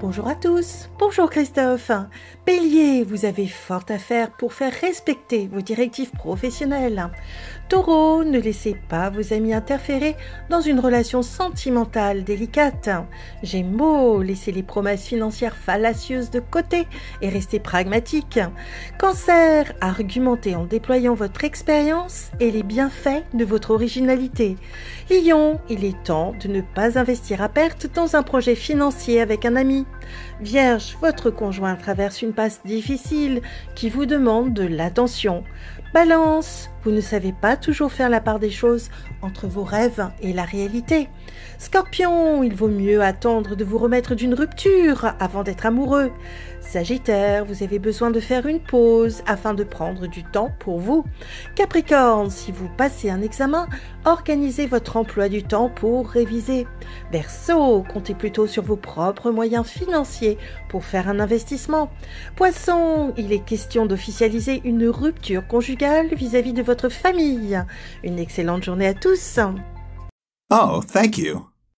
Bonjour à tous. Bonjour Christophe. Bélier, vous avez fort à faire pour faire respecter vos directives professionnelles. Taureau, ne laissez pas vos amis interférer dans une relation sentimentale délicate. Gémeaux, laissez les promesses financières fallacieuses de côté et restez pragmatique. Cancer, argumentez en déployant votre expérience et les bienfaits de votre originalité. Lion, il est temps de ne pas investir à perte dans un projet financier avec un ami. Vierge, votre conjoint traverse une passe difficile qui vous demande de l'attention. Balance, vous ne savez pas toujours faire la part des choses entre vos rêves et la réalité. Scorpion, il vaut mieux attendre de vous remettre d'une rupture avant d'être amoureux. Sagittaire, vous avez besoin de faire une pause afin de prendre du temps pour vous. Capricorne, si vous passez un examen, organisez votre emploi du temps pour réviser. Verseau, comptez plutôt sur vos propres moyens financiers pour faire un investissement. Poisson, il est question d'officialiser une rupture conjugale vis-à-vis de votre famille. Une excellente journée à tous. Oh, thank you.